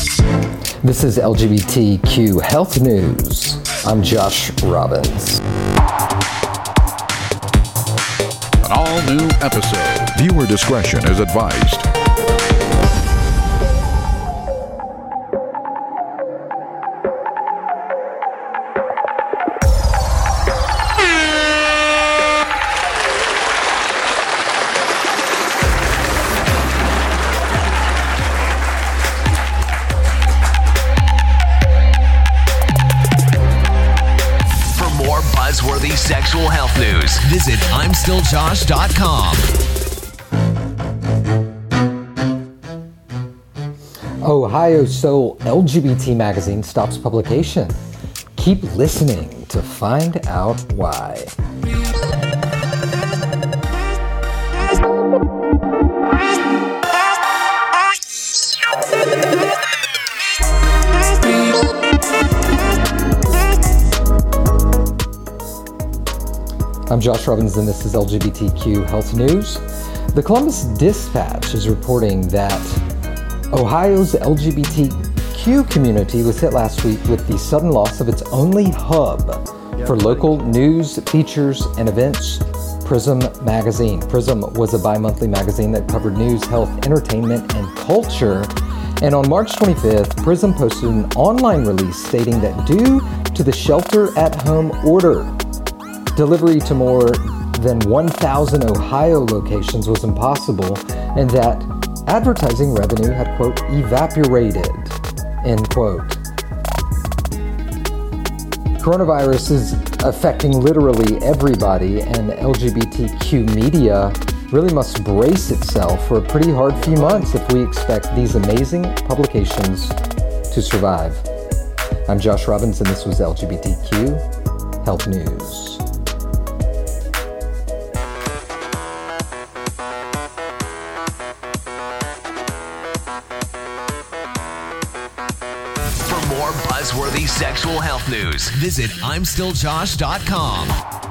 This is LGBTQ Health News. I'm Josh Robbins. An all new episode. Viewer discretion is advised. Buzzworthy sexual health news, visit I'mStillJosh.com. Ohio Soul LGBT magazine stops publication. Keep listening to find out why. I'm Josh Robbins, and this is LGBTQ Health News. The Columbus Dispatch is reporting that Ohio's LGBTQ community was hit last week with the sudden loss of its only hub for local news, features, and events, Prism Magazine. Prism was a bi monthly magazine that covered news, health, entertainment, and culture. And on March 25th, Prism posted an online release stating that due to the shelter at home order, delivery to more than 1,000 Ohio locations was impossible, and that advertising revenue had, quote, evaporated, end quote. Coronavirus is affecting literally everybody, and LGBTQ media really must brace itself for a pretty hard few months if we expect these amazing publications to survive. I'm Josh Robbins, and this was LGBTQ Health News. More buzzworthy sexual health news, visit I'mStillJosh.com.